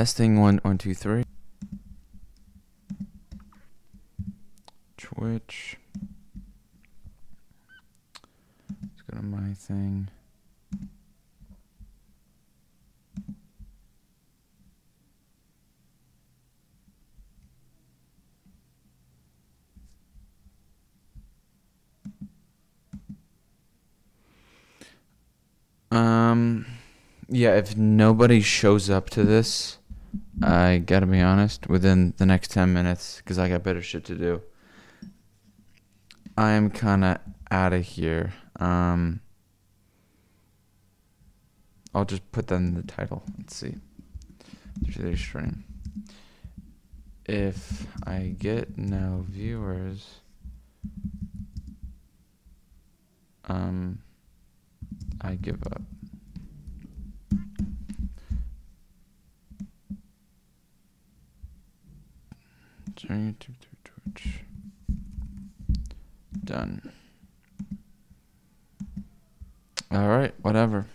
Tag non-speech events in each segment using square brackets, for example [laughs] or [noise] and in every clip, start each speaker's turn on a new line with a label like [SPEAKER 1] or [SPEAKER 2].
[SPEAKER 1] Testing one, one, two, three. Twitch. Let's go to my thing. Um, yeah, if nobody shows up to this, I gotta be honest, within the next 10 minutes, because I got better shit to do, I'm kind of out of here. Um, I'll just put that in the title. Let's see. Today's stream. If I get no viewers, um, I give up. Join YouTube through Twitch. Done. All right, whatever.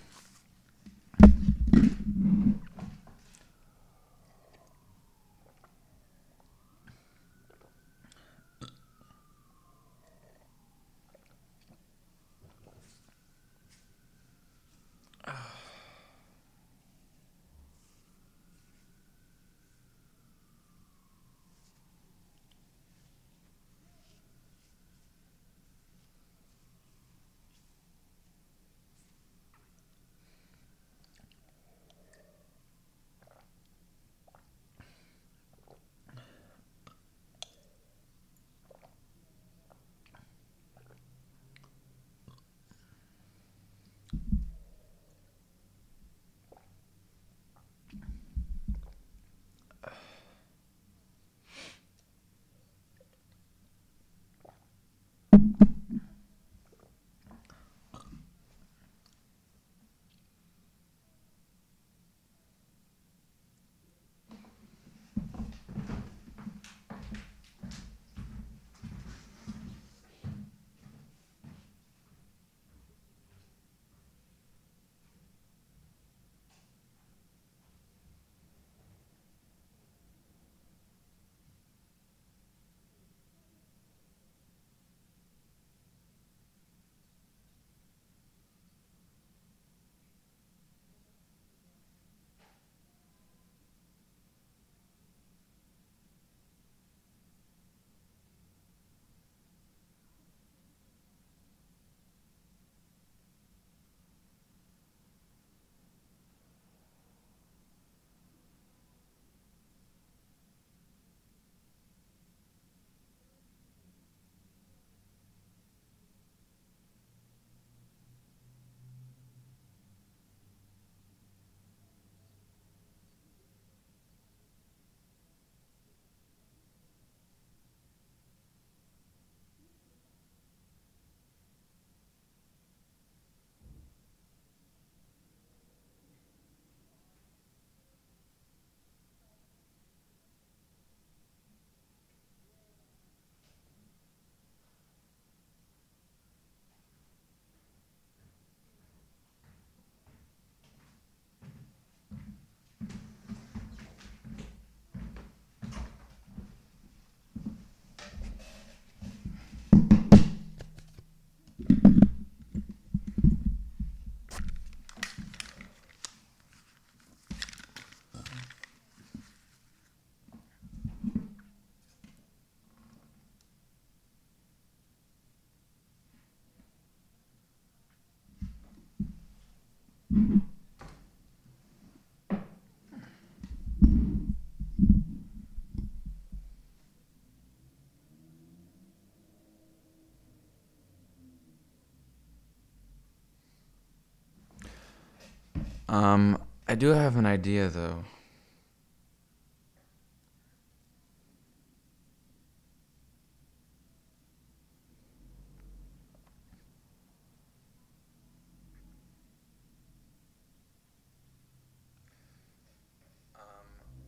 [SPEAKER 1] Um, I do have an idea though.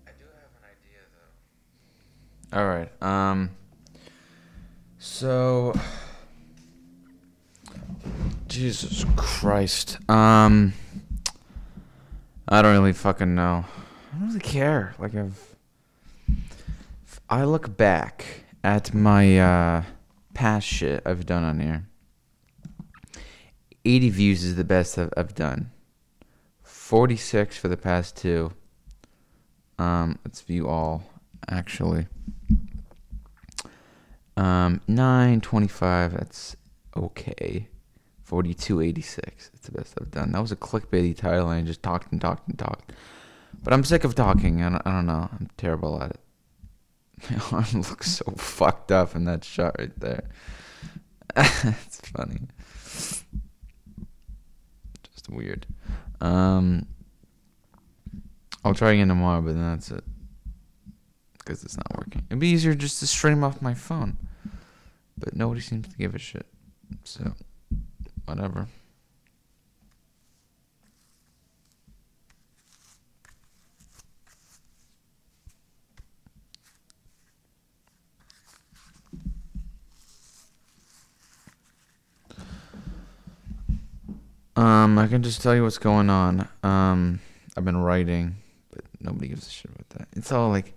[SPEAKER 1] I do have an idea though. All right. Um. So. Jesus Christ. Um. I don't really fucking know. I don't really care. Like I've, I look back at my uh, past shit I've done on here. 80 views is the best I've, I've done. 46 for the past two. Um, let's view all actually. Um, 925, that's okay. 4286, It's the best I've done. That was a clickbaity title, and I just talked and talked and talked. But I'm sick of talking. I don't, I don't know. I'm terrible at it. My arm looks so fucked up in that shot right there. [laughs] it's funny. Just weird. Um, I'll try again tomorrow, but then that's it. Because it's not working. It'd be easier just to stream off my phone. But nobody seems to give a shit. So, whatever. Um, I can just tell you what's going on. Um, I've been writing, but nobody gives a shit about that. It's all like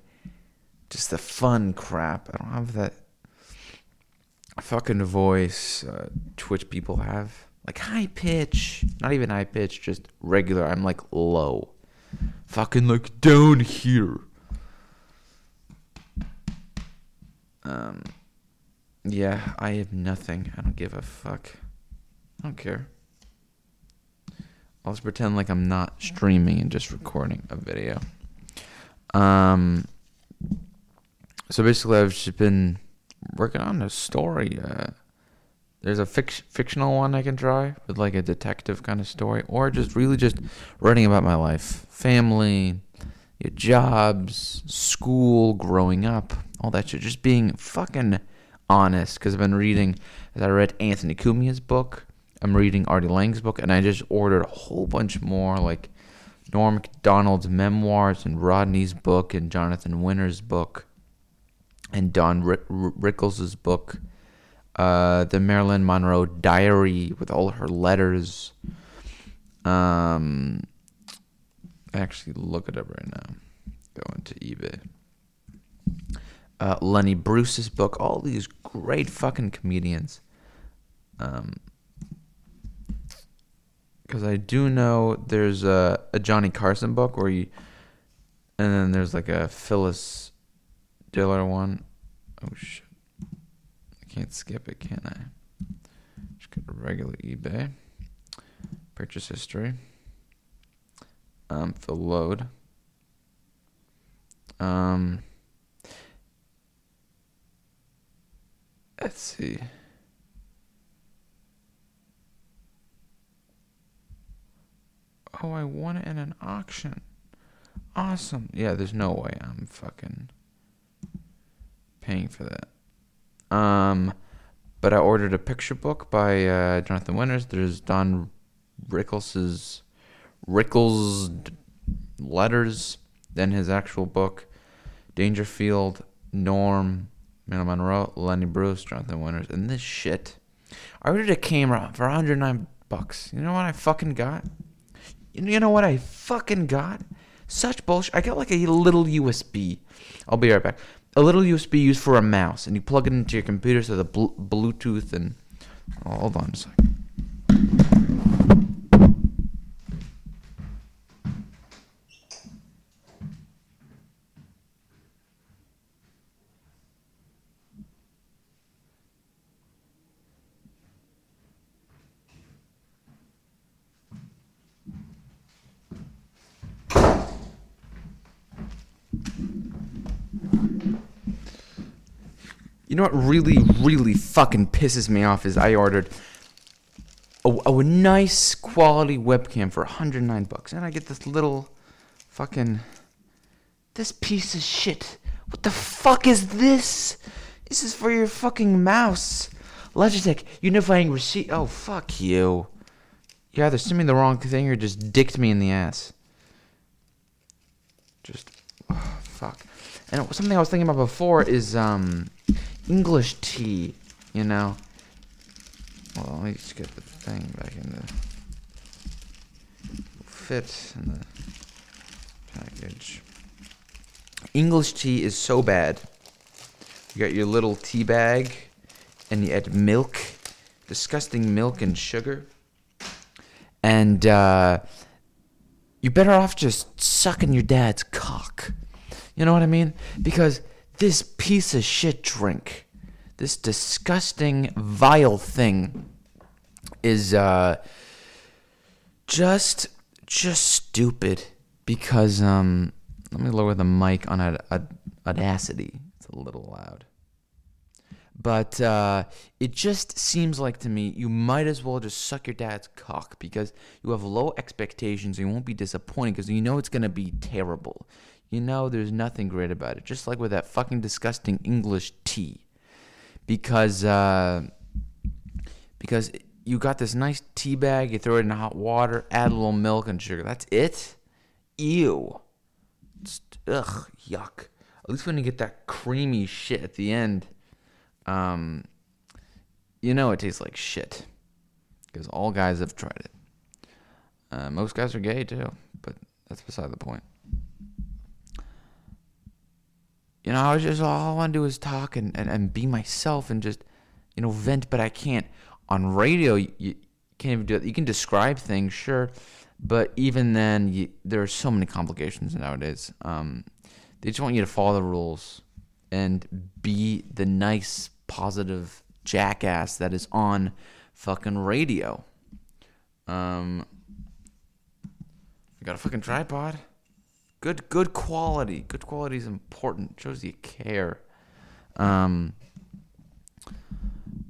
[SPEAKER 1] just the fun crap. I don't have that fucking voice uh, Twitch people have. Like high pitch, not even high pitch, just regular. I'm like low, fucking like down here. Um, yeah, I have nothing. I don't give a fuck. I don't care. I'll just pretend like I'm not streaming and just recording a video. Um. So basically, I've just been working on a story. Uh, there's a fic- fictional one I can try with like a detective kind of story, or just really just writing about my life, family, your jobs, school, growing up, all that shit. Just being fucking honest. Because I've been reading, as I read Anthony Cumia's book. I'm reading Artie Lange's book, and I just ordered a whole bunch more, like Norm Macdonald's memoirs and Rodney's book and Jonathan Winter's book and Don Rick- Rickles' book, uh, the Marilyn Monroe Diary with all her letters. Um, actually look it up right now. Go into eBay. Uh, Lenny Bruce's book. All these great fucking comedians. Um, because I do know there's a, a Johnny Carson book where you, and then there's like a Phyllis Diller one. Oh shit! I can't skip it, can I? Just go to regular eBay. Purchase history. Um, the load. Um. Let's see. Oh, I won it in an auction. Awesome. Yeah, there's no way I'm fucking paying for that. Um, but I ordered a picture book by uh, Jonathan Winters. There's Don Rickles's Rickles letters, then his actual book, Dangerfield, Norm, Marilyn Monroe, Lenny Bruce, Jonathan Winters, and this shit. I ordered a camera for 109 bucks. You know what I fucking got? You know what I fucking got? Such bullshit. I got like a little USB. I'll be right back. A little USB used for a mouse, and you plug it into your computer so the bl- Bluetooth and. Oh, hold on a second. You know what really, really fucking pisses me off is I ordered a, a nice quality webcam for 109 bucks, and I get this little fucking this piece of shit. What the fuck is this? This is for your fucking mouse. Logitech unifying receipt. Oh fuck you. You either sent me the wrong thing or just dicked me in the ass. Just oh, fuck. And something I was thinking about before is um English tea, you know. Well, let me just get the thing back in the fit in the package. English tea is so bad. You got your little tea bag, and you add milk, disgusting milk and sugar, and uh, you're better off just sucking your dad's cock. You know what I mean? Because this piece of shit drink, this disgusting, vile thing, is uh, just just stupid. Because um, let me lower the mic on Audacity. It's a little loud. But uh, it just seems like to me you might as well just suck your dad's cock because you have low expectations. And you won't be disappointed because you know it's going to be terrible. You know there's nothing great about it. Just like with that fucking disgusting English tea. Because, uh, because you got this nice tea bag, you throw it in hot water, add a little milk and sugar. That's it? Ew. It's, ugh, yuck. At least when you get that creamy shit at the end um, you know it tastes like shit because all guys have tried it. Uh, most guys are gay too, but that's beside the point. You know, I was just all I want to do is talk and, and, and be myself and just, you know, vent, but I can't. On radio, you, you can't even do it. You can describe things, sure, but even then, you, there are so many complications nowadays. Um, they just want you to follow the rules and be the nice, positive jackass that is on fucking radio. Um, got a fucking tripod. Good, good quality. Good quality is important. Shows you care. Um,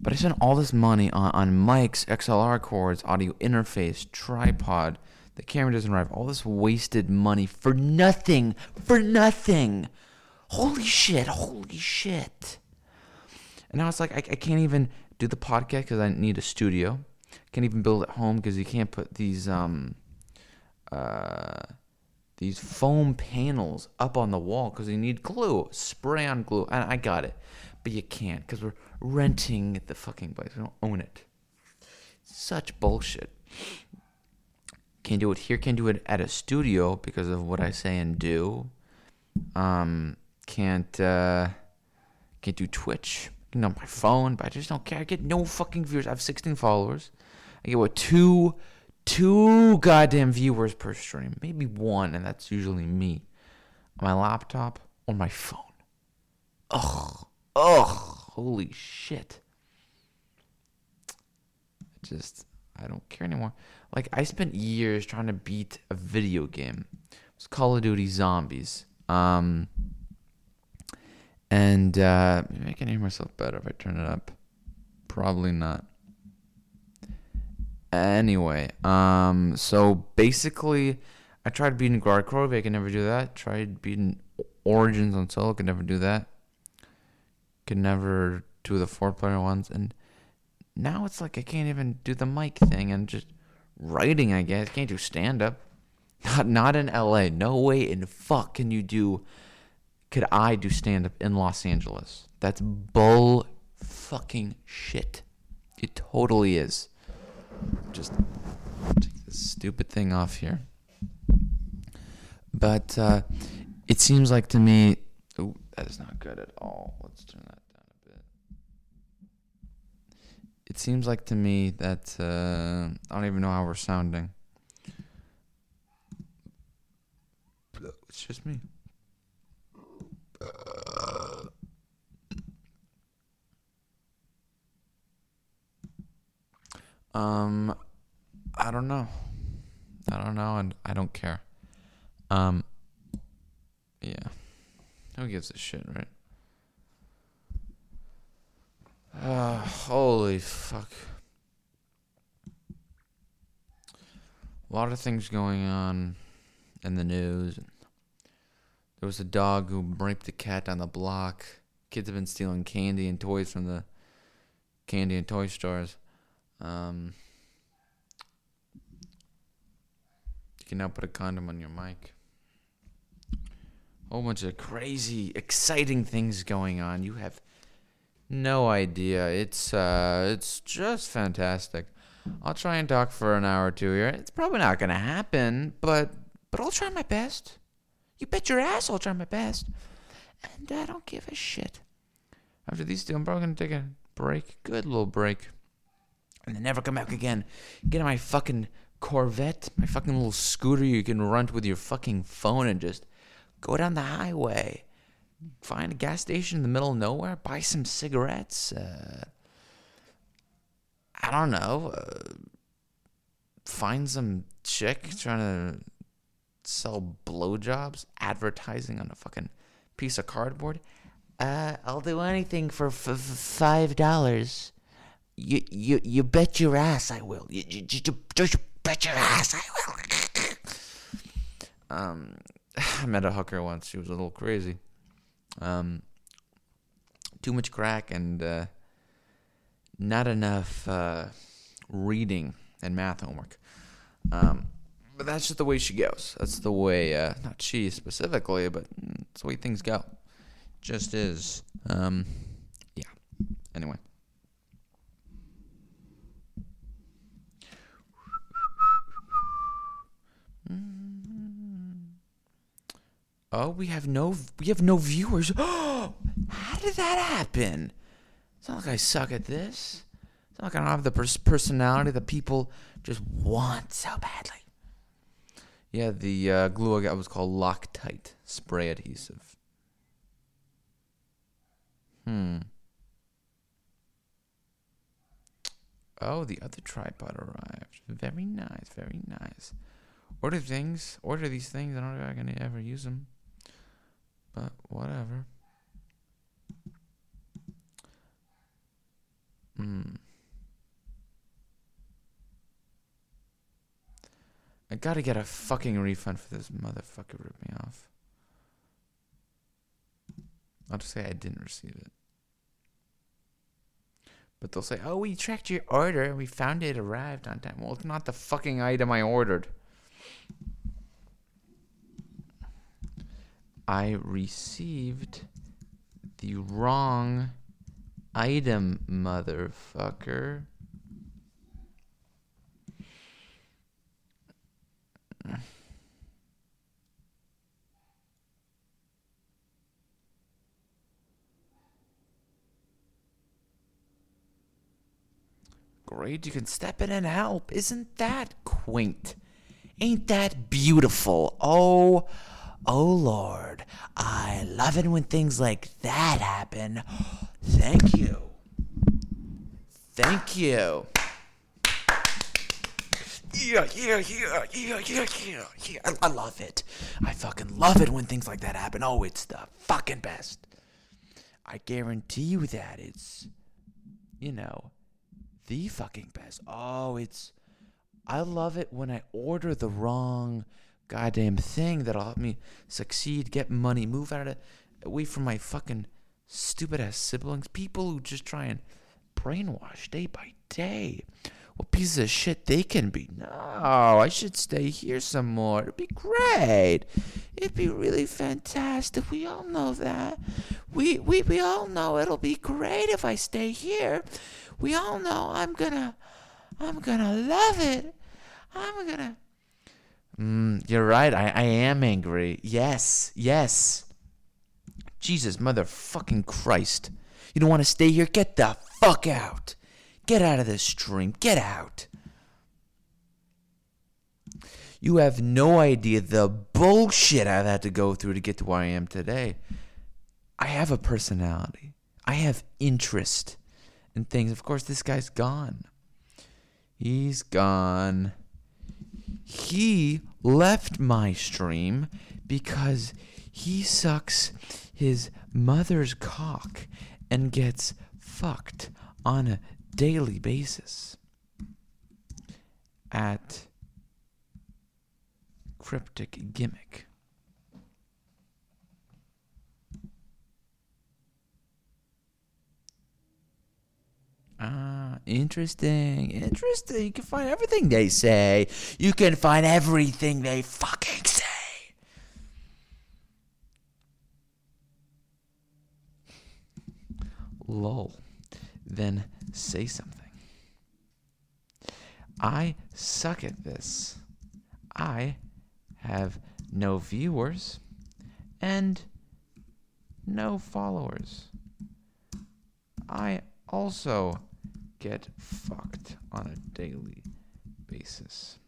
[SPEAKER 1] but I spent all this money on, on mics, XLR cords, audio interface, tripod. The camera doesn't arrive. All this wasted money for nothing. For nothing. Holy shit. Holy shit. And now it's like I, I can't even do the podcast because I need a studio. Can't even build at home because you can't put these um uh these foam panels up on the wall because you need glue, spray on glue. And I got it, but you can't because we're renting the fucking place. We don't own it. Such bullshit. Can't do it here. Can't do it at a studio because of what I say and do. Um, can't uh, can't do Twitch. Know, my phone, but I just don't care. I get no fucking viewers. I have 16 followers. I get what two two goddamn viewers per stream, maybe one, and that's usually me my laptop or my phone. Ugh, ugh, holy shit! Just I don't care anymore. Like I spent years trying to beat a video game. It was Call of Duty Zombies. Um, and uh, maybe I can hear myself better if I turn it up. Probably not. Anyway, um, so basically, I tried beating Garkrov. I can never do that. Tried beating Origins on solo. Could never do that. Could never do the four-player ones. And now it's like I can't even do the mic thing and just writing. I guess can't do stand-up. [laughs] Not not in L.A. No way in fuck can you do. Could I do stand-up in Los Angeles? That's bull fucking shit. It totally is just take this stupid thing off here. But uh, it seems like to me, ooh, that is not good at all. Let's turn that down a bit. It seems like to me that uh, I don't even know how we're sounding. It's just me. Um, I don't know. I don't know, and I don't care. Um, yeah. Who gives a shit, right? Uh, holy fuck. A lot of things going on in the news. There was a dog who raped a cat on the block. Kids have been stealing candy and toys from the candy and toy stores. Um, you can now put a condom on your mic. Whole bunch of crazy, exciting things going on. You have no idea. It's uh, it's just fantastic. I'll try and talk for an hour or two here. It's probably not gonna happen, but but I'll try my best. You bet your ass I'll try my best. And I don't give a shit. After these two, I'm probably gonna take a break. Good little break. And then never come back again. Get in my fucking Corvette, my fucking little scooter you can run with your fucking phone and just go down the highway. Find a gas station in the middle of nowhere, buy some cigarettes. Uh, I don't know. Uh, find some chick trying to sell blowjobs, advertising on a fucking piece of cardboard. Uh, I'll do anything for f- f- five dollars. You, you, you bet your ass I will. You, you, you, you bet your ass I will. um, [sighs] I met a hooker once. She was a little crazy. Um, too much crack and uh, not enough uh, reading and math homework. Um, but that's just the way she goes. That's the way, uh, not she specifically, but it's the way things go. Just is. Um, yeah. Anyway. Oh, we have no we have no viewers. Oh, [gasps] how did that happen? It's not like I suck at this. It's not like I don't have the pers- personality that people just want so badly. Yeah, the uh, glue I got was called Loctite spray adhesive. Hmm. Oh, the other tripod arrived. Very nice, very nice. Order things, order these things. I don't know if I can ever use them, but whatever. Hmm. I gotta get a fucking refund for this motherfucker ripped me off. I'll just say I didn't receive it. But they'll say, oh, we tracked your order and we found it arrived on time. Well, it's not the fucking item I ordered. I received the wrong item, motherfucker. Great, you can step in and help. Isn't that quaint? Ain't that beautiful? Oh, oh Lord, I love it when things like that happen. Thank you. Thank you. Yeah, yeah, yeah, yeah, yeah, yeah, yeah. I, I love it. I fucking love it when things like that happen. Oh, it's the fucking best. I guarantee you that it's, you know, the fucking best. Oh, it's. I love it when I order the wrong goddamn thing that'll help me succeed, get money, move out of away from my fucking stupid ass siblings. People who just try and brainwash day by day. What pieces of shit they can be. No, I should stay here some more. It'd be great. It'd be really fantastic. We all know that. We we we all know it'll be great if I stay here. We all know I'm gonna I'm gonna love it. I'm gonna Mm, you're right. I, I am angry. Yes, yes. Jesus, motherfucking Christ. You don't want to stay here? Get the fuck out. Get out of this stream. Get out. You have no idea the bullshit I've had to go through to get to where I am today. I have a personality. I have interest in things. Of course, this guy's gone. He's gone. He left my stream because he sucks his mother's cock and gets fucked on a daily basis at Cryptic Gimmick. Ah, interesting. Interesting. You can find everything they say. You can find everything they fucking say. Lol. Then say something. I suck at this. I have no viewers. and no followers. I also get fucked on a daily basis.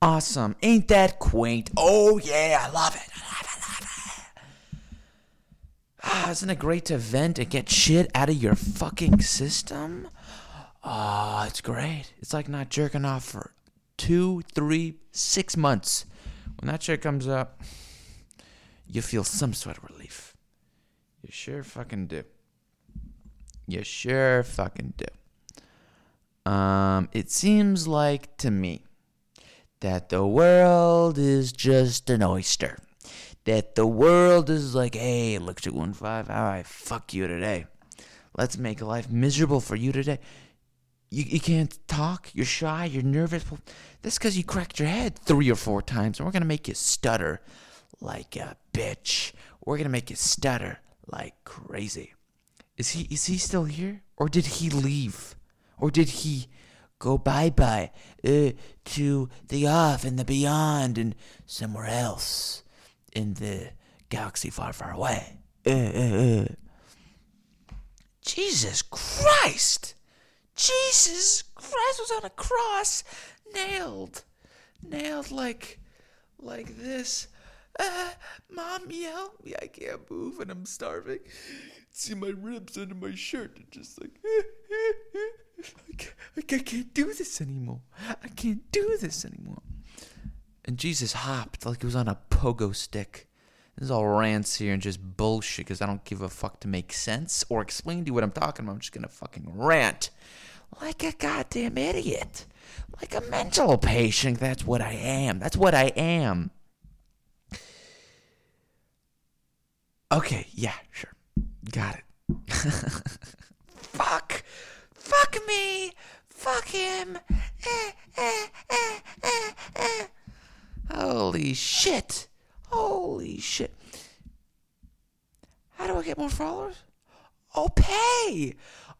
[SPEAKER 2] Awesome. Ain't that quaint? Oh, yeah, I love it. I love it, love it. Ah, isn't it great to vent and get shit out of your fucking system? Ah, it's great. It's like not jerking off for two, three, six months.
[SPEAKER 1] When that shit comes up,
[SPEAKER 2] You feel some sort of relief.
[SPEAKER 1] you sure fucking do. You sure fucking do.
[SPEAKER 2] Um, it seems like to me that the world is just an oyster. That the world is like, hey, look, 215, how I fuck you today. Let's make life miserable for you today. You, you can't talk, you're shy, you're nervous. Well, that's because you cracked your head three or four times, and we're going to make you stutter like a bitch. We're going to make you stutter like crazy. Is he is he still here? Or did he leave? Or did he go bye bye uh, to the off and the beyond and somewhere else in the galaxy far, far away? Uh, uh, uh. Jesus Christ! Jesus Christ was on a cross, nailed, nailed like, like this. Uh, Mom, me. I can't move and I'm starving. See my ribs under my shirt. They're just like, [laughs] I can't- I can't do this anymore. I can't do this anymore. And Jesus hopped like he was on a pogo stick. This is all rants here and just bullshit because I don't give a fuck to make sense or explain to you what I'm talking about. I'm just gonna fucking rant like a goddamn idiot. Like a mental patient. That's what I am. That's what I am. Okay, yeah, sure. Got it. [laughs] Fuck. Fuck me. Fuck him. Eh, eh, eh, eh, eh. Holy shit. Holy shit. How do I get more followers? I'll pay.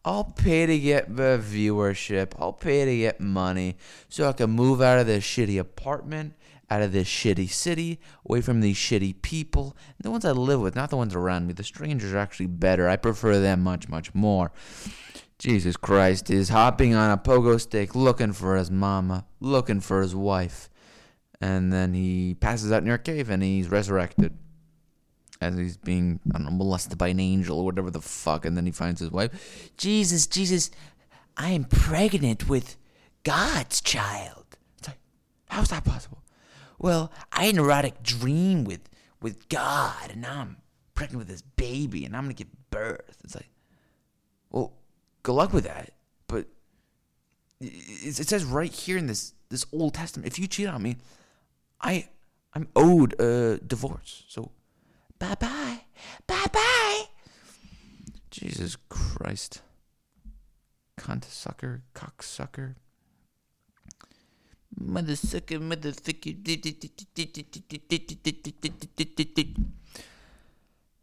[SPEAKER 2] I'll pay to get the viewership. I'll pay to get money so I can move out of this shitty apartment, out of this shitty city, away from these shitty people. The ones I live with, not the ones around me. The strangers are actually better. I prefer them much, much more. Jesus Christ is hopping on a pogo stick looking for his mama, looking for his wife. And then he passes out near a cave and he's resurrected as he's being I don't know, molested by an angel or whatever the fuck, and then he finds his wife. Jesus, Jesus, I am pregnant with God's child. It's like, how's that possible? Well, I had an erotic dream with with God, and now I'm pregnant with this baby, and I'm gonna give birth. It's like, well, good luck with that. But it, it says right here in this this Old Testament, if you cheat on me, I I'm owed a divorce. So bye bye. Bye bye. Jesus Christ. Cunt sucker, cocksucker. Mother sucker, motherfucker.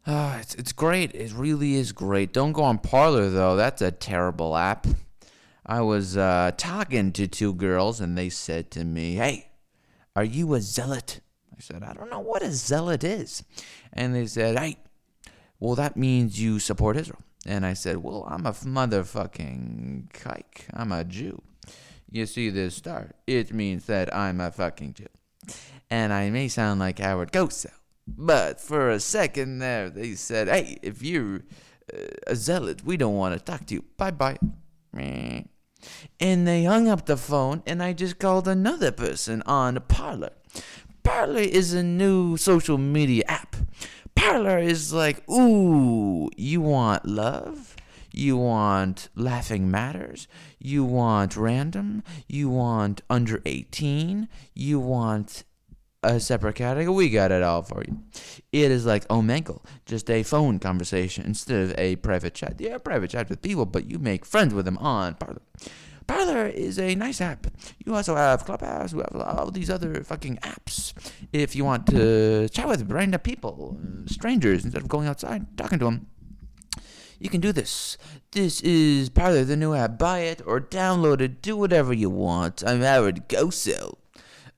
[SPEAKER 2] Ah, it's it's great. It really is great. Don't go on Parlor though. That's a terrible app. I was uh, talking to two girls and they said to me, "Hey, are you a zealot?" I said, "I don't know what a zealot is." And they said, "Hey, well that means you support Israel." And I said, "Well, I'm a motherfucking kike. I'm a Jew. You see this star? It means that I'm a fucking Jew." And I may sound like Howard Cosell, but for a second there, they said, "Hey, if you're uh, a zealot, we don't want to talk to you. Bye bye." And they hung up the phone, and I just called another person on Parlor. Parlor is a new social media app. Parlor is like, ooh, you want love? You want laughing matters? You want random? You want under 18? You want a separate category? We got it all for you. It is like oh, Omegle, just a phone conversation instead of a private chat. Yeah, private chat with people, but you make friends with them on Parlor. Parlor is a nice app. You also have Clubhouse. We have all these other fucking apps. If you want to chat with random people, strangers, instead of going outside talking to them, you can do this. This is Parlor, the new app. Buy it or download it. Do whatever you want. I'm Howard Cosell.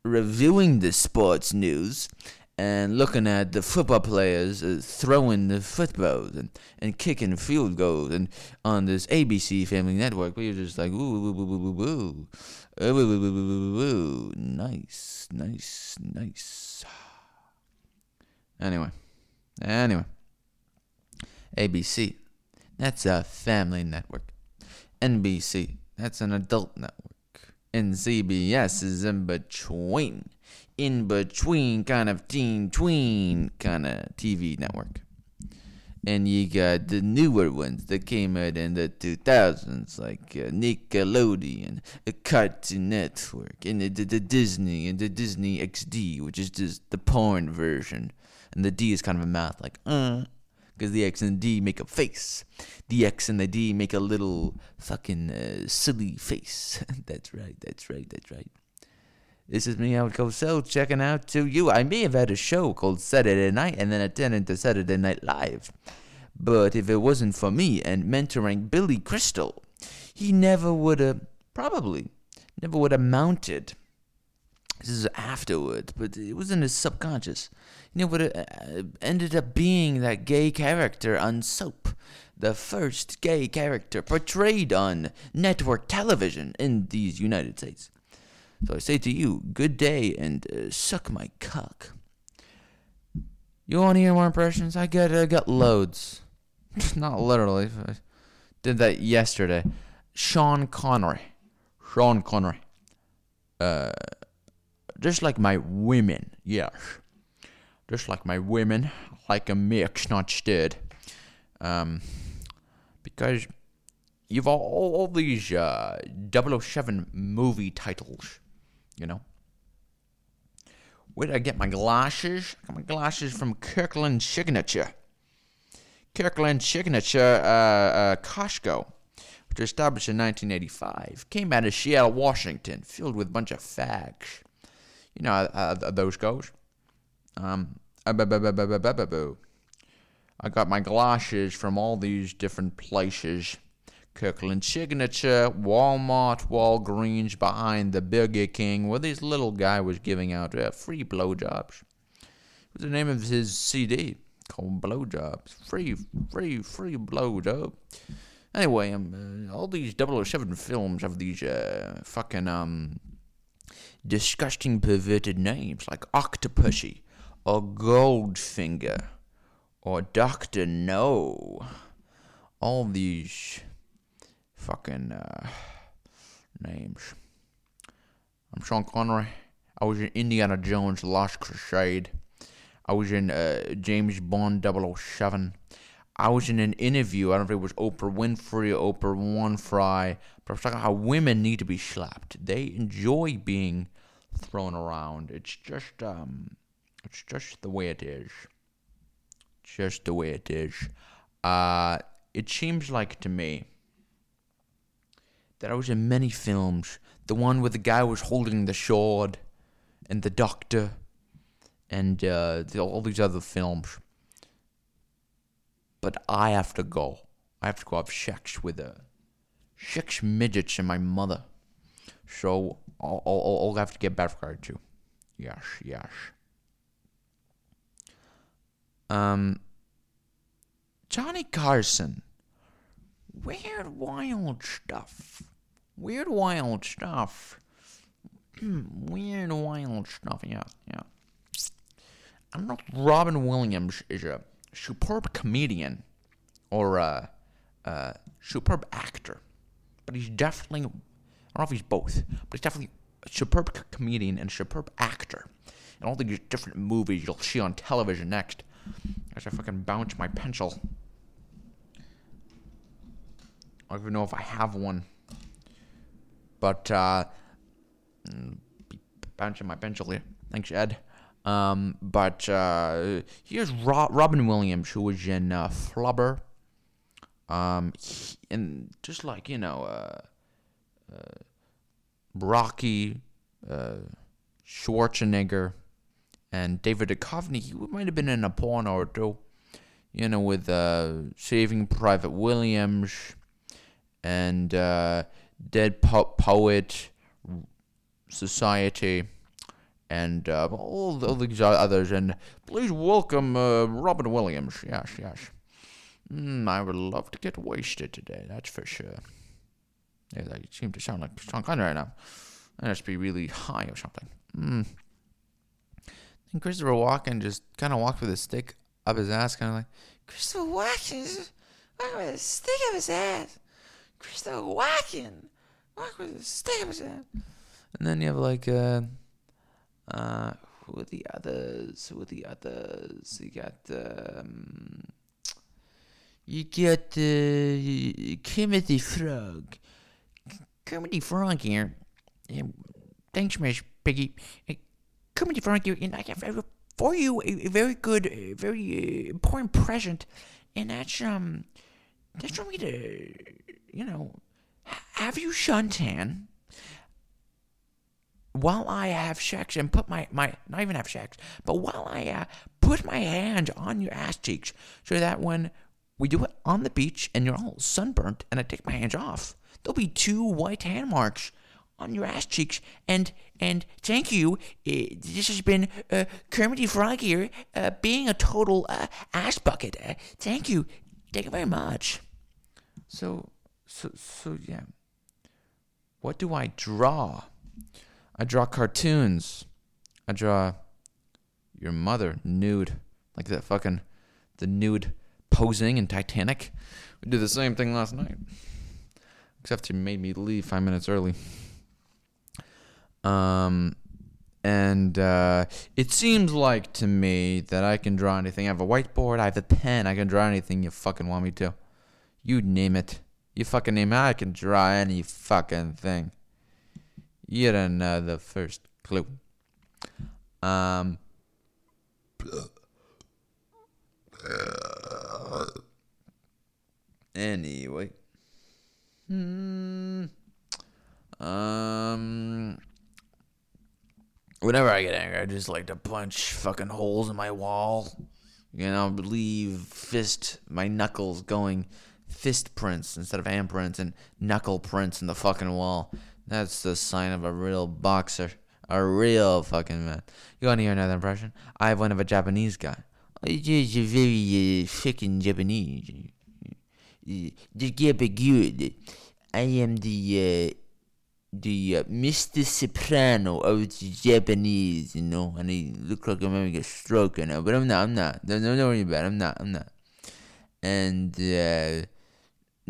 [SPEAKER 2] reviewing the sports news and looking at the football players uh, throwing the footballs and, and kicking field goals and on this ABC Family Network, we were just like, ooh, woo, woo, woo, woo, woo. Uh, woo, woo, woo, woo, woo, woo. nice, nice, nice. Anyway, anyway, ABC, that's a family network. NBC, that's an adult network. And CBS is in between in between kind of teen tween kind of TV network. And you got the newer ones that came out in the 2000s, like uh, Nickelodeon, a Cartoon Network, and the, the, the Disney, and the Disney XD, which is just the porn version. And the D is kind of a mouth, like, uh, because the X and the D make a face. The X and the D make a little fucking uh, silly face. [laughs] that's right, that's right, that's right. This is me, Howard Cosell, checking out to you. I may have had a show called Saturday Night and then attended to Saturday Night Live. But if it wasn't for me and mentoring Billy Crystal, he never would have, probably, never would have mounted. This is afterward, but it was in his subconscious. He never would uh, ended up being that gay character on Soap. The first gay character portrayed on network television in these United States. So I say to you, good day and uh, suck my cock. You want to hear more impressions? I got I got loads. [laughs] Not literally. I did that yesterday. Sean Connery. Sean Connery. Uh, just like my women, yes. Just like my women, like a mix, not stirred. Um, because you've all, all, all these uh, 007 movie titles you know. Where did I get my glasses? I got my glasses from Kirkland Signature. Kirkland Signature, uh, uh, Costco, which was established in 1985, came out of Seattle, Washington, filled with a bunch of fags. You know how those goes. Um, I got my glasses from all these different places Kirkland Signature, Walmart, Walgreens, behind the Burger King, where this little guy was giving out uh, free blowjobs. It was the name of his CD called Blowjobs. Free, free, free blowjob. Anyway, um, uh, all these 007 films have these uh, fucking um, disgusting perverted names like Octopussy or Goldfinger or Doctor No. All these fucking uh, names. I'm Sean Connery. I was in Indiana Jones: Last Crusade. I was in uh, James Bond 007. I was in an interview. I don't know if it was Oprah Winfrey or Oprah Winfrey, but I was talking about how women need to be slapped. They enjoy being thrown around. It's just, um, it's just the way it is. Just the way it is. Uh, it seems like to me that I was in many films. The one where the guy was holding the sword, and the doctor, and uh, the, all these other films. But I have to go. I have to go have sex with a six midgets and my mother. So I'll, I'll, I'll have to get back to too. Yes, yes. Um, Johnny Carson. Weird, wild stuff. Weird, wild stuff. [clears throat] Weird, wild stuff. Yeah, yeah. I don't know if Robin Williams is a superb comedian or a, a superb actor, but he's definitely, I don't know if he's both, but he's definitely a superb comedian and a superb actor. And all these different movies you'll see on television next. I fucking bounce my pencil. I don't even know if I have one. But, uh, mm, bouncing my pencil here. Thanks, Ed. Um, but uh, here's Ro- Robin Williams, who was in uh, Flubber. Um, he, and just like, you know, uh, uh, Rocky, uh, Schwarzenegger, and David Duchovny, he might have been in a porno or two. You know, with uh, Saving Private Williams and uh, Dead po- Poet Society and uh, all, all these others. And please welcome uh, Robin Williams. Yes, yes. Mm, I would love to get wasted today, that's for sure. Yeah, you seem to sound like Sean Connery right now. I must be really high or something. Mm. And Christopher Walken just kind of walked with a stick up his ass, kind of like, Christopher Walken walked with a stick up his ass. Christopher Walken walked with a stick up his ass. And then you have like, uh, uh, who are the others? Who are the others? You got, um, you got uh, Timothy Frog. Kermit Frog here. Thanks, Miss Piggy. Frog here, and I have for you a, a very good, a very uh, important present, and that's um, that's for me to, you know, have you suntan while I have sex and put my, my not even have sex, but while I uh, put my hand on your ass cheeks so that when we do it on the beach and you're all sunburnt and I take my hands off, there'll be two white hand marks on your ass cheeks. And and thank you. Uh, this has been uh, Kermit Frog here, uh, being a total uh, ass bucket. Uh, thank you. Thank you very much. So so so yeah. What do I draw? I draw cartoons. I draw your mother nude, like that fucking the nude posing in Titanic. We did the same thing last night, except you made me leave five minutes early. Um, and uh, it seems like to me that I can draw anything. I have a whiteboard. I have a pen. I can draw anything you fucking want me to. You name it. You fucking name it. I can draw any fucking thing. You don't know the first clue. Um. Anyway. Hmm. Um. Whenever I get angry, I just like to punch fucking holes in my wall. You know, leave fist, my knuckles going fist prints instead of hand prints and knuckle prints in the fucking wall. That's the sign of a real boxer. A real fucking man. You want to hear another impression? I have one of a Japanese guy. A very uh, fucking Japanese. The good. I am the uh, the uh, Mr. Soprano of the Japanese, you know, and he look like I'm having a stroke right now, but I'm not. I'm not. Don't, don't worry about it. I'm not. I'm not. And uh,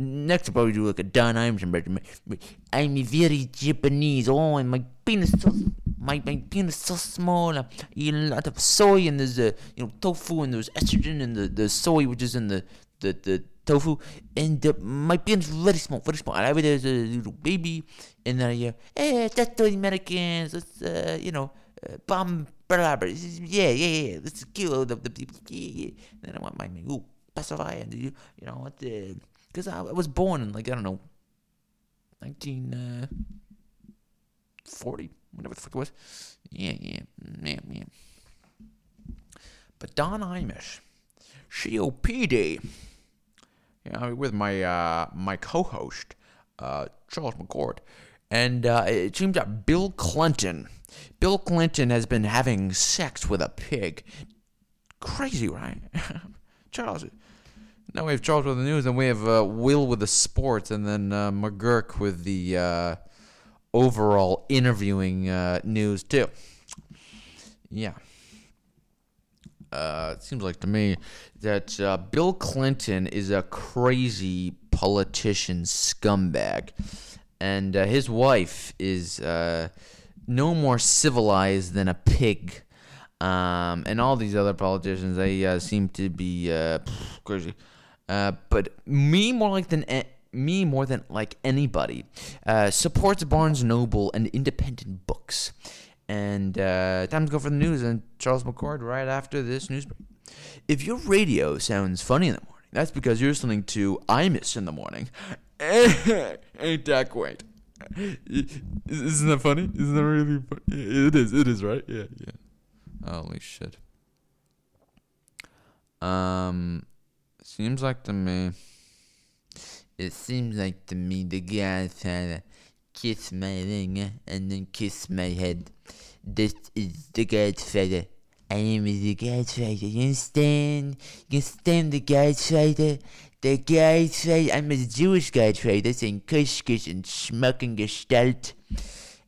[SPEAKER 2] Next, I'll probably do like a Don Imus impression. but I'm very Japanese. Oh, and my penis so my my penis so small. I eat a lot of soy and there's a you know tofu and there's estrogen in the the soy which is in the the the tofu and uh, my penis very small, very small. And I there's a little baby and then I hear, hey, that's the Americans. Let's uh, you know uh, bomb. Blah, blah, Yeah, yeah, yeah. Let's kill the, the people. Yeah, yeah. Then I want my, ooh, pacify and you you know what the because I, I was born in like I don't know, nineteen uh, forty, whatever the fuck it was. Yeah, yeah, yeah, yeah. But Don Imus, COPD. Yeah, with my uh, my co-host, uh, Charles McCord, and uh, it seems that Bill Clinton, Bill Clinton has been having sex with a pig. Crazy, right? [laughs] Charles, now we have Charles with the news, and we have uh, Will with the sports, and then uh, McGuirk with the uh, overall interviewing news too. Yeah. Uh, it seems like to me that uh, Bill Clinton is a crazy politician scumbag, and his wife is no more civilized than a pig. Um, and all these other politicians, they seem to be crazy. Uh, but me more like than me more than like anybody uh, supports Barnes Noble and independent books. And uh, time to go for the news and Charles McCord right after this news break. If your radio sounds funny in the morning, that's because you're listening to Imus in the morning. [laughs] Ain't that great? Isn't that funny? Isn't that really funny? It is. It is, right? Yeah, yeah. Holy shit. Um, Seems like to me. It seems like to me the guy to kiss my ring and then kiss my head. This is the Godfather. I am the Godfather. You understand? You understand the Godfather? The Godfather. I'm a Jewish Godfather saying Kushkish and smoking gestalt.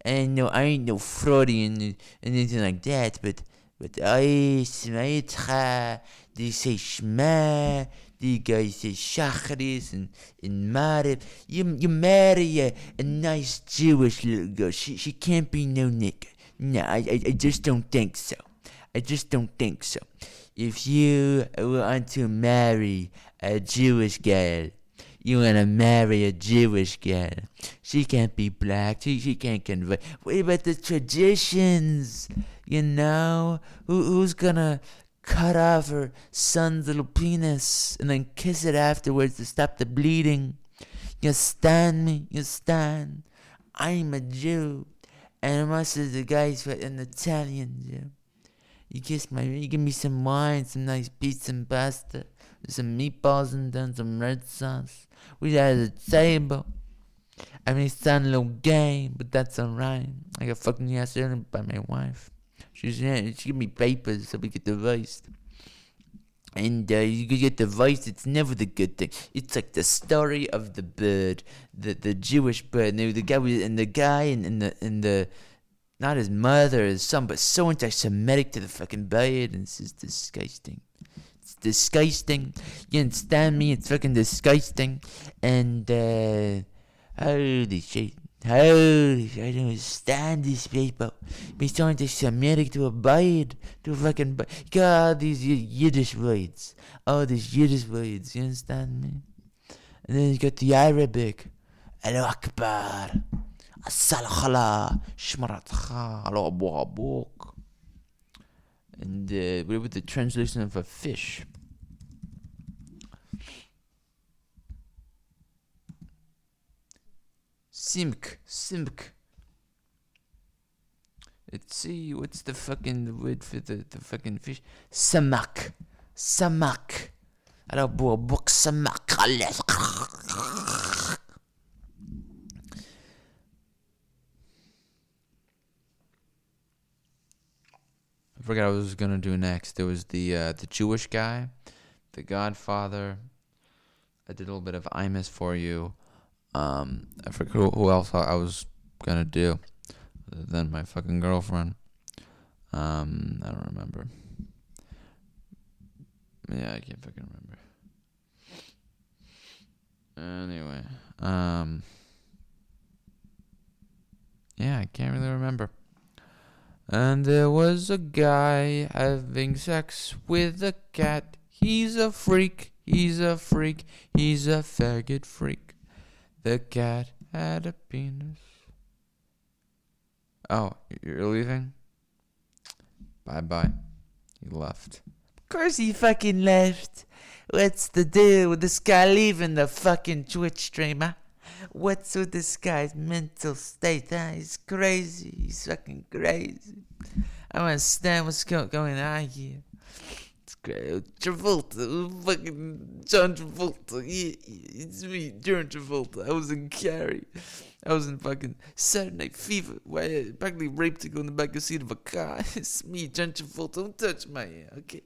[SPEAKER 2] And no, I ain't no Freudian and anything like that, but but I smaitra, they say Shema, the guys say Shachris and, and Marib. You, you marry a, a nice Jewish little girl. She, she can't be no nigga. No, I, I, I just don't think so. I just don't think so. If you want to marry a Jewish girl, you want to marry a Jewish girl. She can't be black. She, she can't convert. What about the traditions? You know? Who, who's gonna cut off her son's little penis and then kiss it afterwards to stop the bleeding? You stand me? You stand? I'm a Jew. And most of the guys were an Italian Jew. You kiss my, you give me some wine, some nice pizza and pasta, some meatballs and then some red sauce. We at the table. I mean, it sound a little gay, but that's alright. I got fucking earlier by my wife. She's yeah, she give me papers so we get divorced. And uh, you could get divorced. It's never the good thing. It's like the story of the bird, the the Jewish bird. And the guy was, and the guy and, and the and the not his mother, his son, but so anti-Semitic to the fucking bird, and it's just disgusting. It's disgusting. You understand me? It's fucking disgusting. And uh, holy shit. Holy I don't stand these people. Be so to Semitic to a bird, to a fucking. God, these Yiddish words. Oh, these Yiddish words. You understand me? And then you got the Arabic. Al Akbar. As-salakhala. Shmaratcha. Allahu Abu Abuk. And uh, what the translation of a fish? Simk. Simk. Let's see, what's the fucking word for the, the fucking fish? Samak. Samak. Abu Abuk Samak. I forgot what I was gonna do next. There was the uh, the Jewish guy, the Godfather. I did a little bit of Imus for you. Um, I forgot who, else I was gonna do than my fucking girlfriend. Um, I don't remember. Yeah, I can't fucking remember. Anyway, um, yeah, I can't really remember. And there was a guy having sex with a cat. He's a freak. He's a freak. He's a faggot freak. The cat had a penis. Oh, you're leaving? Bye bye. He left. Of course he fucking left. What's the deal with this guy leaving the fucking Twitch streamer? What's with this guy's mental state, huh? He's crazy. He's fucking crazy. I don't understand what's going on here. It's great. Travolta, fucking John Travolta. Yeah, it's me, John Travolta. I was in Carrie. I was in fucking Saturday Night Fever, where I practically raped to go in the back of the seat of a car. [laughs] It's me, John Travolta. Don't touch my hair, okay?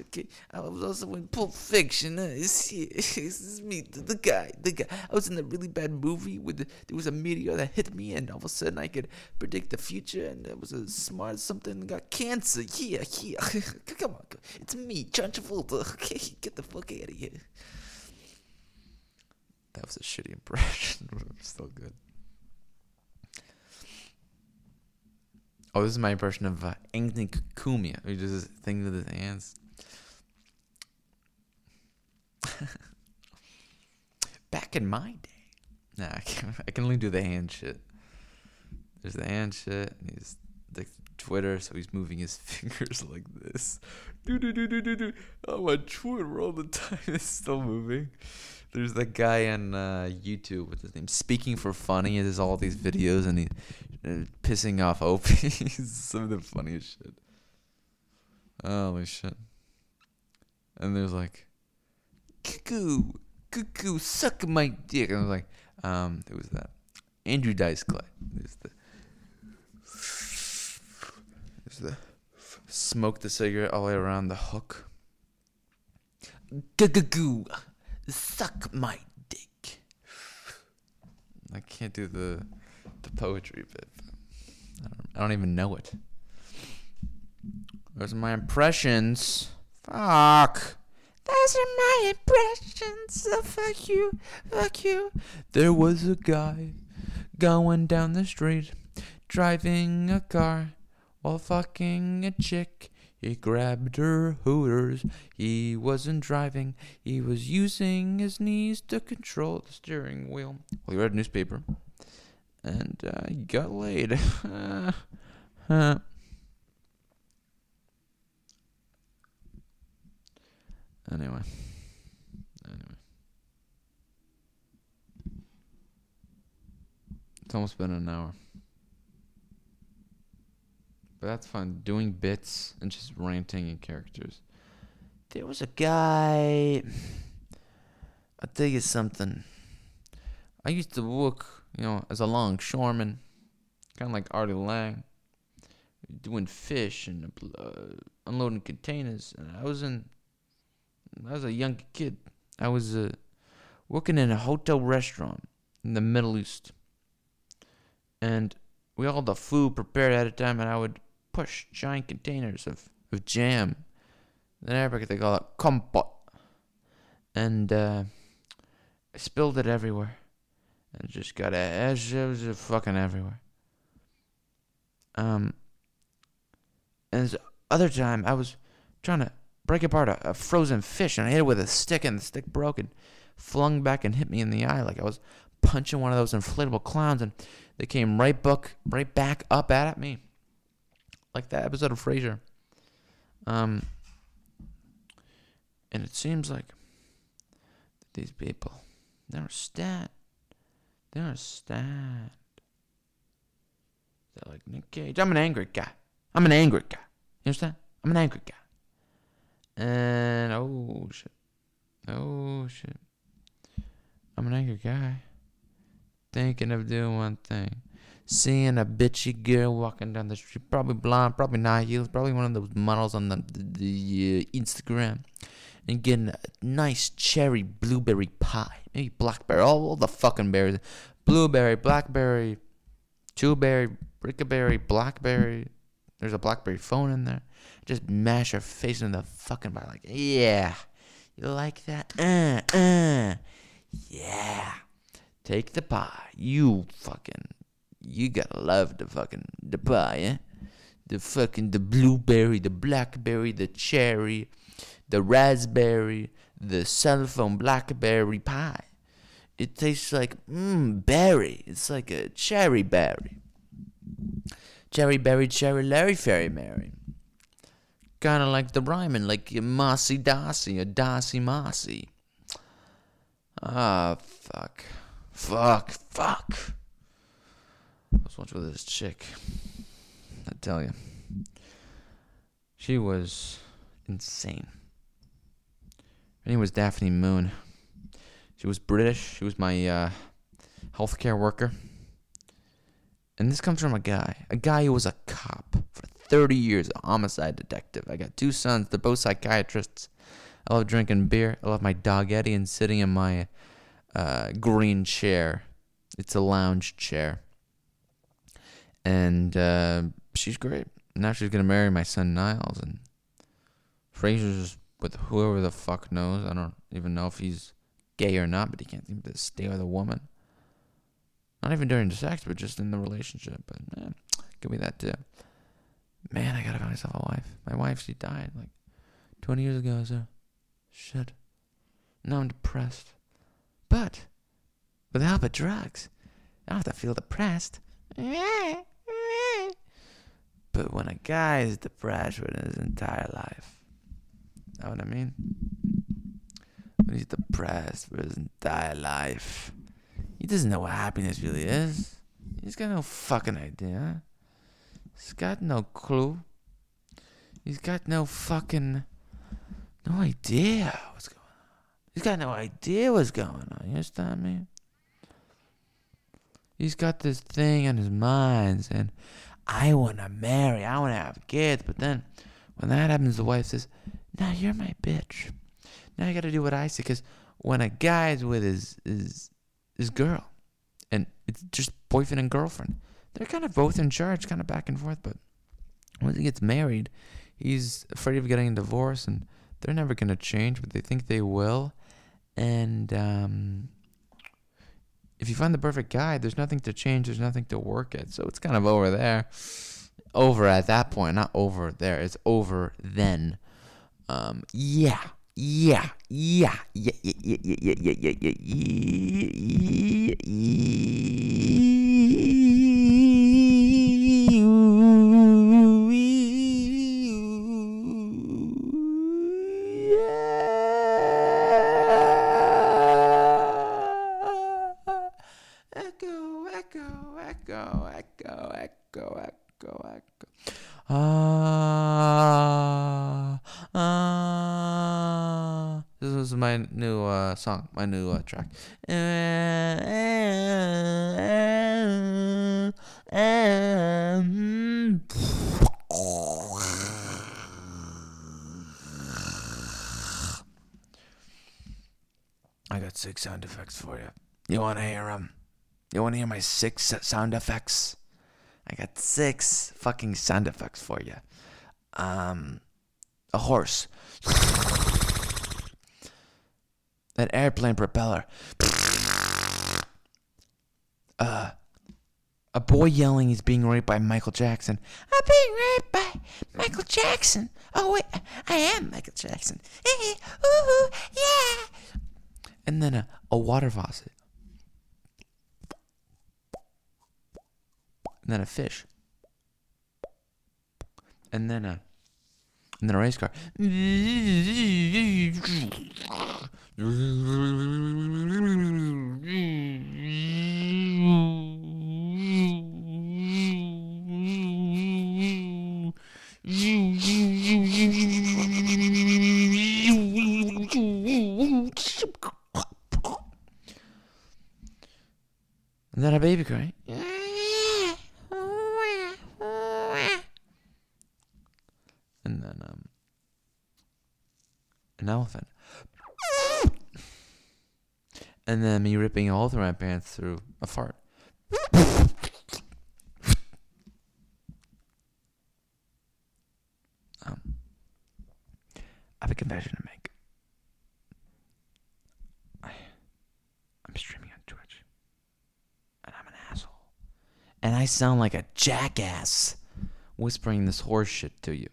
[SPEAKER 2] Okay, I was also in Pulp Fiction. This [laughs] is me, the, the guy, the guy. I was in a really bad movie with the, there was a meteor that hit me, and all of a sudden I could predict the future, and it was a smart something got cancer. Yeah, yeah. [laughs] come on, it's me, John Travolta. [laughs] Okay, get the fuck out of here. That was a shitty impression, but it's still good. Oh, this is my impression of uh, Anthony Cumia, who does this thing with his hands. [laughs] Back in my day, nah, I can, I can only do the hand shit. There's the hand shit, and he's like Twitter, so he's moving his [laughs] fingers like this. Do do do do do do. Oh, my Twitter all the [laughs] time is still moving. There's that guy on uh, YouTube. What's his name? Speaking for funny. He does all these videos and he uh, pissing off Opie. [laughs] Some of the funniest shit. Holy shit. And there's like, cuckoo, cuckoo, suck my dick. And I was like, um, who was that? Andrew Dice Clay. There's the Just the, smoke the cigarette all the way around the hook. Goo suck my dick. I can't do the the poetry bit. I don't, I don't even know it. Those are my impressions. Fuck. Those are my impressions. So fuck you. Fuck you. There was a guy going down the street, driving a car while fucking a chick. He grabbed her hooters. He wasn't driving. He was using his knees to control the steering wheel. Well, he read a newspaper. And uh, he got laid. uh, [laughs] Anyway. Anyway. It's almost been an hour. But that's fun. Doing bits and just ranting in characters. There was a guy. I'll tell you something. I used to work, you know, as a longshoreman, kind of like Artie Lange, doing fish and uh, unloading containers. And I was in I was a young kid. I was uh, working in a hotel restaurant in the Middle East. And we all the food prepared at a time, and I would push giant containers of, of jam. In Arabic, they call it kompot. And uh, I spilled it everywhere. And just got a, it was fucking everywhere. Um, and this other time, I was trying to break apart a, a, frozen fish, and I hit it with a stick, and the stick broke and flung back and hit me in the eye like I was punching one of those inflatable clowns, and they came right back, right back up at me, like that episode of Frasier. Um, and it seems like these people, they don't stand. They don't stand. They're like Nick Cage. I'm an angry guy. I'm an angry guy. You understand? I'm an angry guy. And oh shit. Oh shit. I'm an angry guy. Thinking of doing one thing. Seeing a bitchy girl walking down the street, probably blonde, probably not heels, probably one of those models on the, the, the uh, Instagram, and getting a nice cherry blueberry pie, maybe blackberry, all, all the fucking berries, blueberry, blackberry, chewberry, brickberry, blackberry. There's a blackberry phone in there. Just mash her face in the fucking pie, Like, yeah. You like that? Uh, uh. Yeah. Take the pie. You fucking. You gotta love the fucking. The pie, eh? The fucking. The blueberry, the blackberry, the cherry, the raspberry, the cell phone blackberry pie. It tastes like, mmm, berry. It's like a cherry berry. Cherry berry, cherry Larry, fairy Mary kind of like the rhyming, like Mossy Darcy or Darcy Mossy. Ah, fuck. Fuck, fuck. Once with this chick. I tell you. She was insane. Her name was Daphne Moon. She was British. She was my uh, healthcare worker. And this comes from a guy, a guy who was a cop for 30 years, a homicide detective. I got two sons, they're both psychiatrists. I love drinking beer. I love my dog Eddie and sitting in my uh, green chair. It's a lounge chair. And uh, she's great. Now she's to marry my son Niles. And Frasier's with whoever the fuck knows. I don't even know if he's gay or not, but he can't seem to stay with a woman. Not even during the sex, but just in the relationship. But eh, could be that too man, I gotta find myself a wife. My wife, she died like 20 years ago, so shit. Now I'm depressed. But with the help of drugs, I don't have to feel depressed. [laughs] [laughs] But when a guy is depressed for his entire life, know what I mean? When he's depressed for his entire life, he doesn't know what happiness really is. He's got no fucking idea. He's got no clue. He's got no fucking no idea what's going on. He's got no idea what's going on. You understand me? He's got this thing on his mind and I want to marry. I want to have kids. But then when that happens, the wife says, now you're my bitch. Now you got to do what I say. Because when a guy's with his, his, his girl, and it's just boyfriend and girlfriend, they're kind of both in charge, kind of back and forth. But once he gets married, he's afraid of getting a divorce, and they're never going to change, but they think they will. And um, if you find the perfect guy, there's nothing to change, there's nothing to work at. So it's kind of over there. Over at that point, not over there. It's over then. Um, yeah. Yeah, yeah, yeah, yeah, yeah, yeah, yeah, yeah, yeah, yeah, yeah, yeah. Echo, echo, echo, echo, echo, echo, echo. Ah, ah. This is my new uh, song, my new uh, track. I got six sound effects for you. You want to hear them? You want to hear my six sound effects? I got six fucking sound effects for you. Um, a horse, an airplane propeller, uh, a boy yelling he's being raped by Michael Jackson. I'm being raped by Michael Jackson. Oh wait, I am Michael Jackson. [laughs] Ooh, yeah. And then a, a water faucet. and then a fish, and then a, and then a race car. [laughs] And then a baby cry. and then um, an elephant, and then me ripping a hole through my pants through a fart. Um, I have a confession to make. I, I'm streaming on Twitch, and I'm an asshole, and I sound like a jackass whispering this horse shit to you.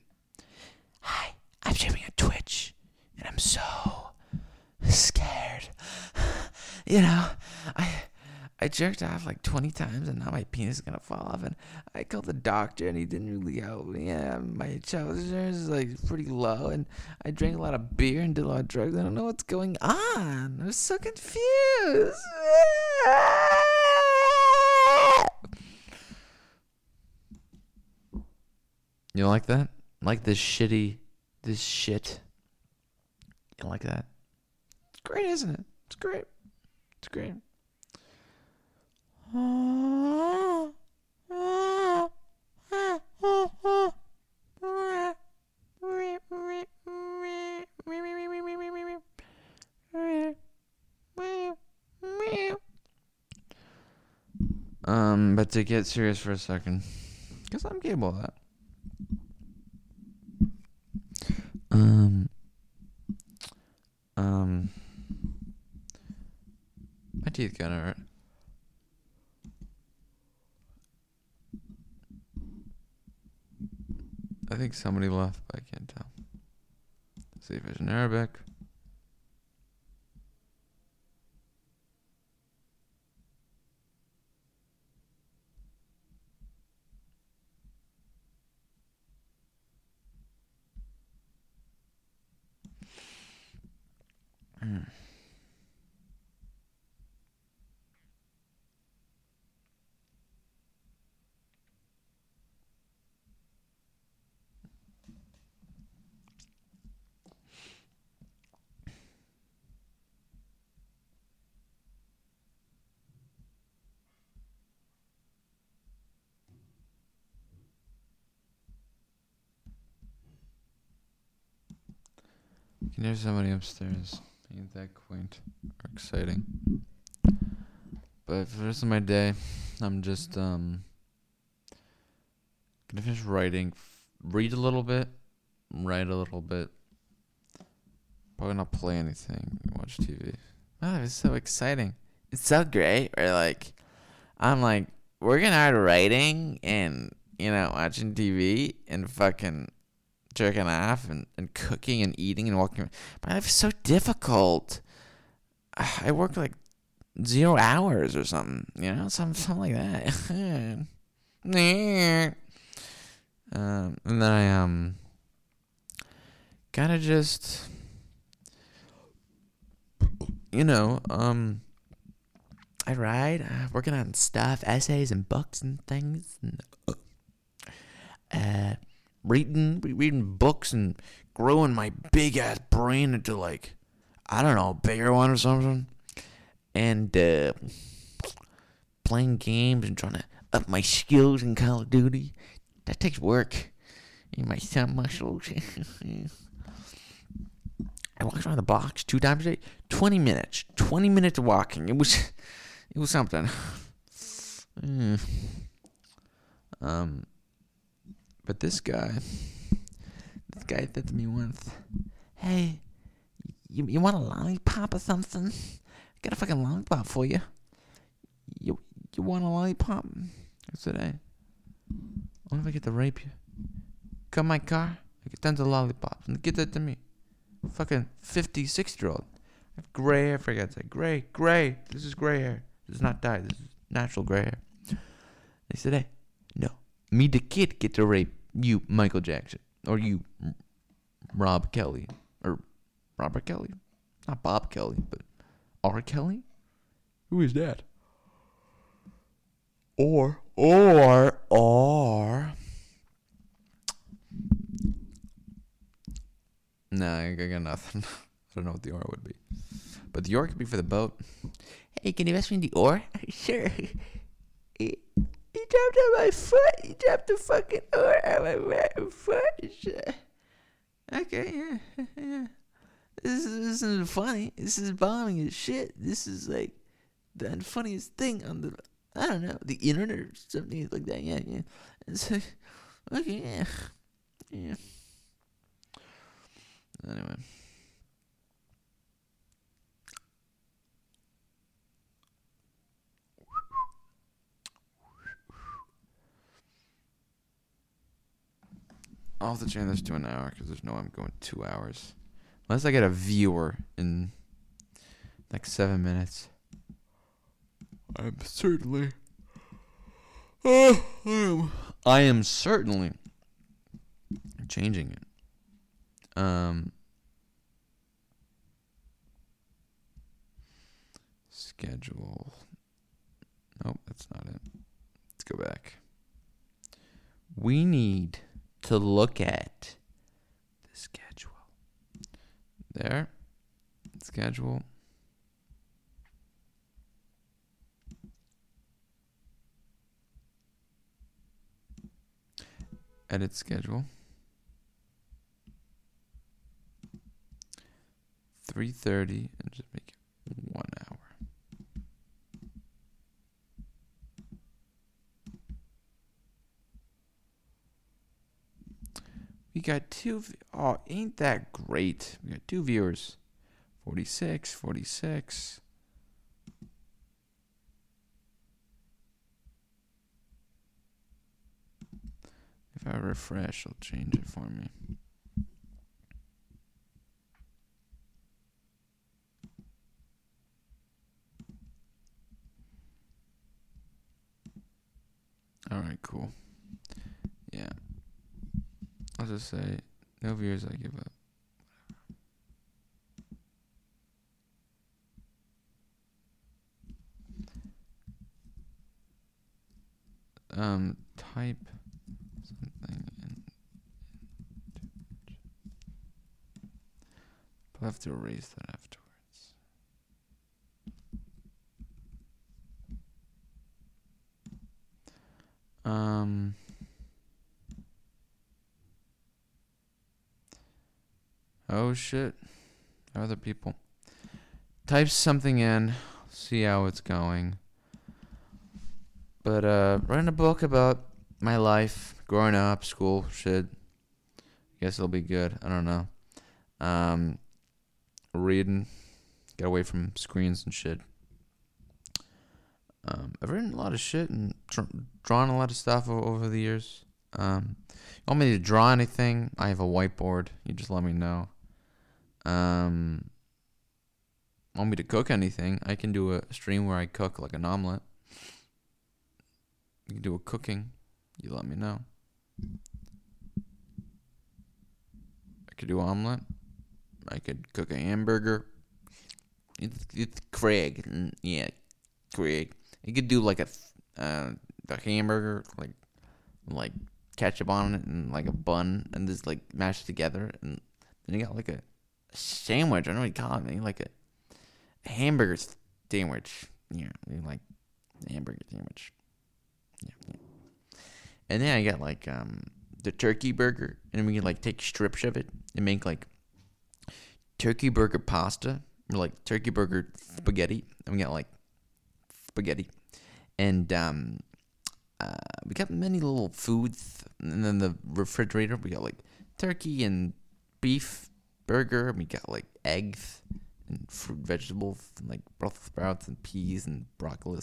[SPEAKER 2] Hi, I'm streaming on Twitch, and I'm so scared. You know, I I jerked off like 20 times, and now my penis is gonna fall off. And I called the doctor, and he didn't really help me. Yeah, my trousers is like pretty low, and I drank a lot of beer and did a lot of drugs. I don't know what's going on. I'm so confused. You like that? Like this shitty, this shit. You like that? It's great, isn't it? It's great. It's great. Um, but to get serious for a second, because I'm capable of that. Um, um, teeth of hurt. I think somebody left, but I can't tell. see if it's in Arabic.
[SPEAKER 1] Can hear somebody upstairs. Ain't that quaint or exciting? But for the rest of my day, I'm just um gonna finish writing, f- read a little bit, write a little bit. Probably not play anything, watch TV. Oh, it's so exciting.
[SPEAKER 2] It's so great. Or like, I'm like working hard writing and you know watching TV and fucking jerking off and, and cooking and eating and walking. My life is so difficult. [sighs] I work like zero hours or something. You know, something something like that. [laughs]
[SPEAKER 1] Um, and then I um gotta just you know um
[SPEAKER 2] I write, uh, working on stuff, essays and books and things, and uh, reading, reading books and growing my big ass brain into like, I don't know, a bigger one or something, and uh, playing games and trying to up my skills in Call of Duty. That takes work. In my thumb muscles. [laughs] I walked around the box two times a day. Twenty minutes. Twenty minutes of walking. It was, [laughs] it was something. [laughs] Mm.
[SPEAKER 1] um but this guy this guy said to me once
[SPEAKER 2] Hey, you you want a lollipop or something? I got a fucking lollipop for you. You you want a lollipop?
[SPEAKER 1] I said, hey, what if I get to rape you? Come my car, I get tons of lollipops, and get that to me. Fucking 56 year old. I have gray hair, I forgot to say. Gray, gray. This is gray hair. This is not dyed. This is natural gray hair. They said, hey, no. Me, the kid, get to rape you, Michael Jackson. Or you, Rob Kelly. Or Robert Kelly. Not Bob Kelly, but R. Kelly? Who is that?
[SPEAKER 2] Or or or
[SPEAKER 1] Nah, I got nothing. [laughs] I don't know what the R would be. But the R could be for the boat.
[SPEAKER 2] Hey, can you pass me the R? [laughs] sure. [laughs] Eh, He, dropped on my foot. He dropped the fucking oar on my right foot. Sure. Okay, yeah, [laughs] yeah. This, is, this isn't funny. This is bombing as shit. This is like the funniest thing on the, I don't know, the internet or something like that. Yeah, yeah. It's like, okay, yeah. Yeah.
[SPEAKER 1] Anyway. I'll have to change this to an hour because there's no way I'm going two hours. Unless I get a viewer in like seven minutes. I'm certainly. [sighs] I am. I am certainly changing it. Um. Schedule. Nope, that's not it. Let's go back. We need to look at the schedule. There. Schedule. Edit schedule. 3.30 and just make it one hour. We got two. Oh, ain't that great? We got two viewers. 46, 46. If I refresh, it'll change it for me. All right, cool. Yeah. I'll just say no viewers. I give up. Um, type something in. I'll have to erase that afterwards. Um. Oh shit. other people. Type something in, see how it's going. But uh, writing a book about my life, growing up, school, shit. Guess it'll be good. I don't know. Um, reading, get away from screens and shit. Um, I've written a lot of shit and dr- drawn a lot of stuff over the years. Um, you want me to draw anything? I have a whiteboard. You just let me know. Um, want me to cook anything? I can do a stream where I cook like an omelet. You can do a cooking. You let me know. I could do omelet. I could cook a hamburger. It's, it's Craig. Yeah, Craig. You could do like a uh, a hamburger, like like ketchup on it and like a bun, and just like mashed together, and then you got like a sandwich. I don't know what you call it. Like a, hamburger sandwich. Yeah, like hamburger sandwich. Yeah. And then I got like um the turkey burger, and we can like take strips of it and make like turkey burger pasta or like turkey burger spaghetti. And we got like spaghetti, and um, uh, we got many little foods. And then the refrigerator, we got like turkey and beef burger. And we got like eggs and fruit vegetables, and like Brussels sprouts and peas and broccoli.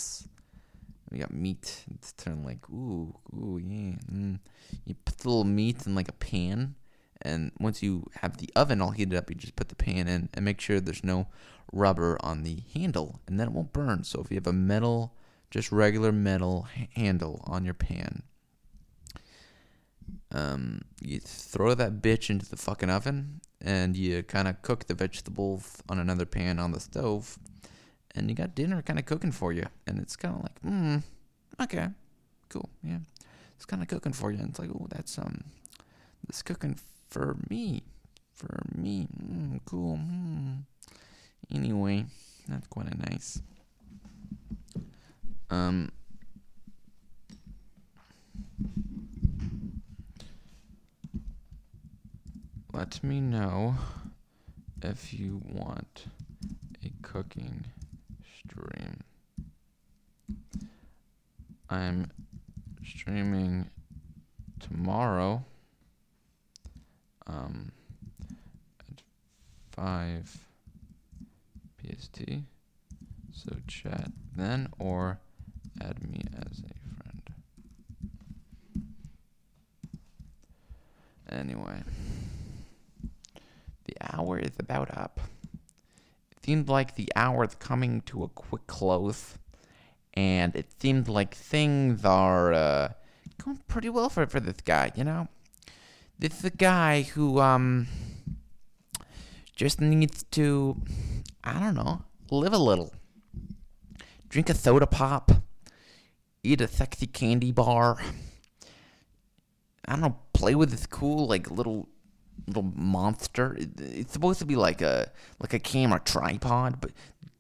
[SPEAKER 1] We got meat. It's turning like ooh, ooh, yeah. Mm. You put the little meat in like a pan, and once you have the oven all heated up, you just put the pan in and make sure there's no rubber on the handle, and then it won't burn. So if you have a metal, just regular metal handle on your pan, um, you throw that bitch into the fucking oven, and you kind of cook the vegetables on another pan on the stove, and you got dinner kind of cooking for you, and it's kind of like, mm, okay, cool, yeah, it's kind of cooking for you, and it's like, oh, that's um, this cooking for me, for me, mm, cool. Mm. Anyway, that's quite a nice. Um. Let me know if you want a cooking stream. I'm streaming tomorrow um, at 5 PST. So chat then or add me as a friend. Anyway, the hour is about up. It seemed like the hour is coming to a quick close, and it seemed like things are uh, going pretty well for for this guy. You know, this is a guy who um just needs to, I don't know, live a little, drink a soda pop, eat a sexy candy bar. I don't know, play with this cool like little little monster. It's supposed to be like a like a camera tripod, but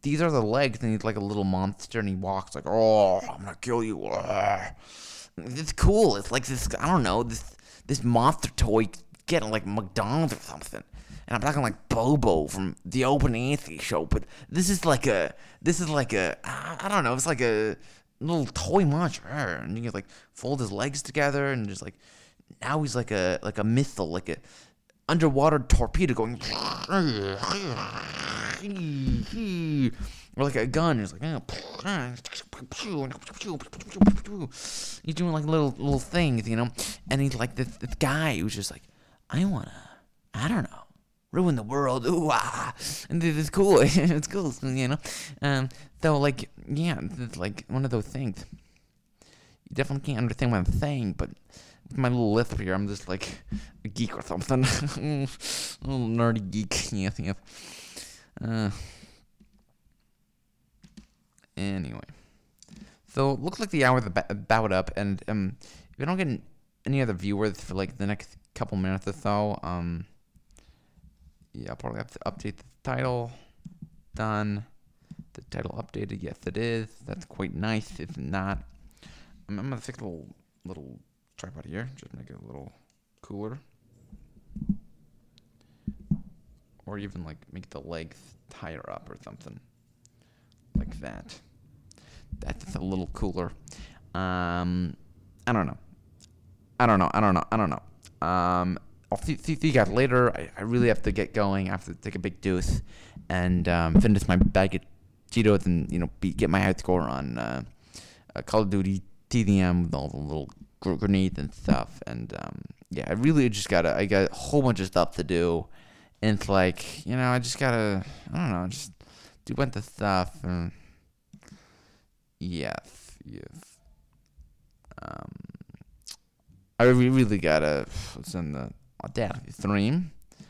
[SPEAKER 1] these are the legs, and he's like a little monster, and he walks like, "Oh, I'm gonna kill you." ah." It's cool. It's like this. I don't know this this monster toy getting like McDonald's or something. And I'm talking like Bobo from the Opie and Anthony show, but this is like a this is like a I don't know. It's like a little toy monster, and you can like fold his legs together and just like now he's like a like a missile, like a underwater torpedo going or like a gun. He's like he's doing like little little things, you know. And he's like this, this guy who's just like, I wanna, I don't know, ruin the world. Ooh ah, and it's cool. [laughs] it's cool, you know. Um, so like yeah, it's like one of those things. You definitely can't understand what I'm saying, but my little lisp here, I'm just like a geek or something. [laughs] a little nerdy geek. [laughs] Yes, yes. Uh, anyway. So it looks like the hour's about up, and um, if I don't get any other viewers for like the next couple minutes or so, um, yeah, I'll probably have to update the title. Done. The title updated. Yes, it is. That's quite nice. If not, I'm, I'm gonna fix a little little tripod here. Just make it a little cooler. Or even like make the leg higher up or something like that. That's a little cooler. Um, I don't know. I don't know. I don't know. I don't know. Um, I'll see, see, see you guys later. I, I really have to get going. I have to take a big deuce and um, finish my bag of Cheetos and you know be, get my high score on uh, uh, Call of Duty TDM with all the little gr- grenades and stuff. And um, yeah, I really just gotta. I got a whole bunch of stuff to do, and it's like you know I just gotta. I don't know, just do a bunch of stuff and yes, yes. Um, I re- really gotta. What's in the oh, damn stream?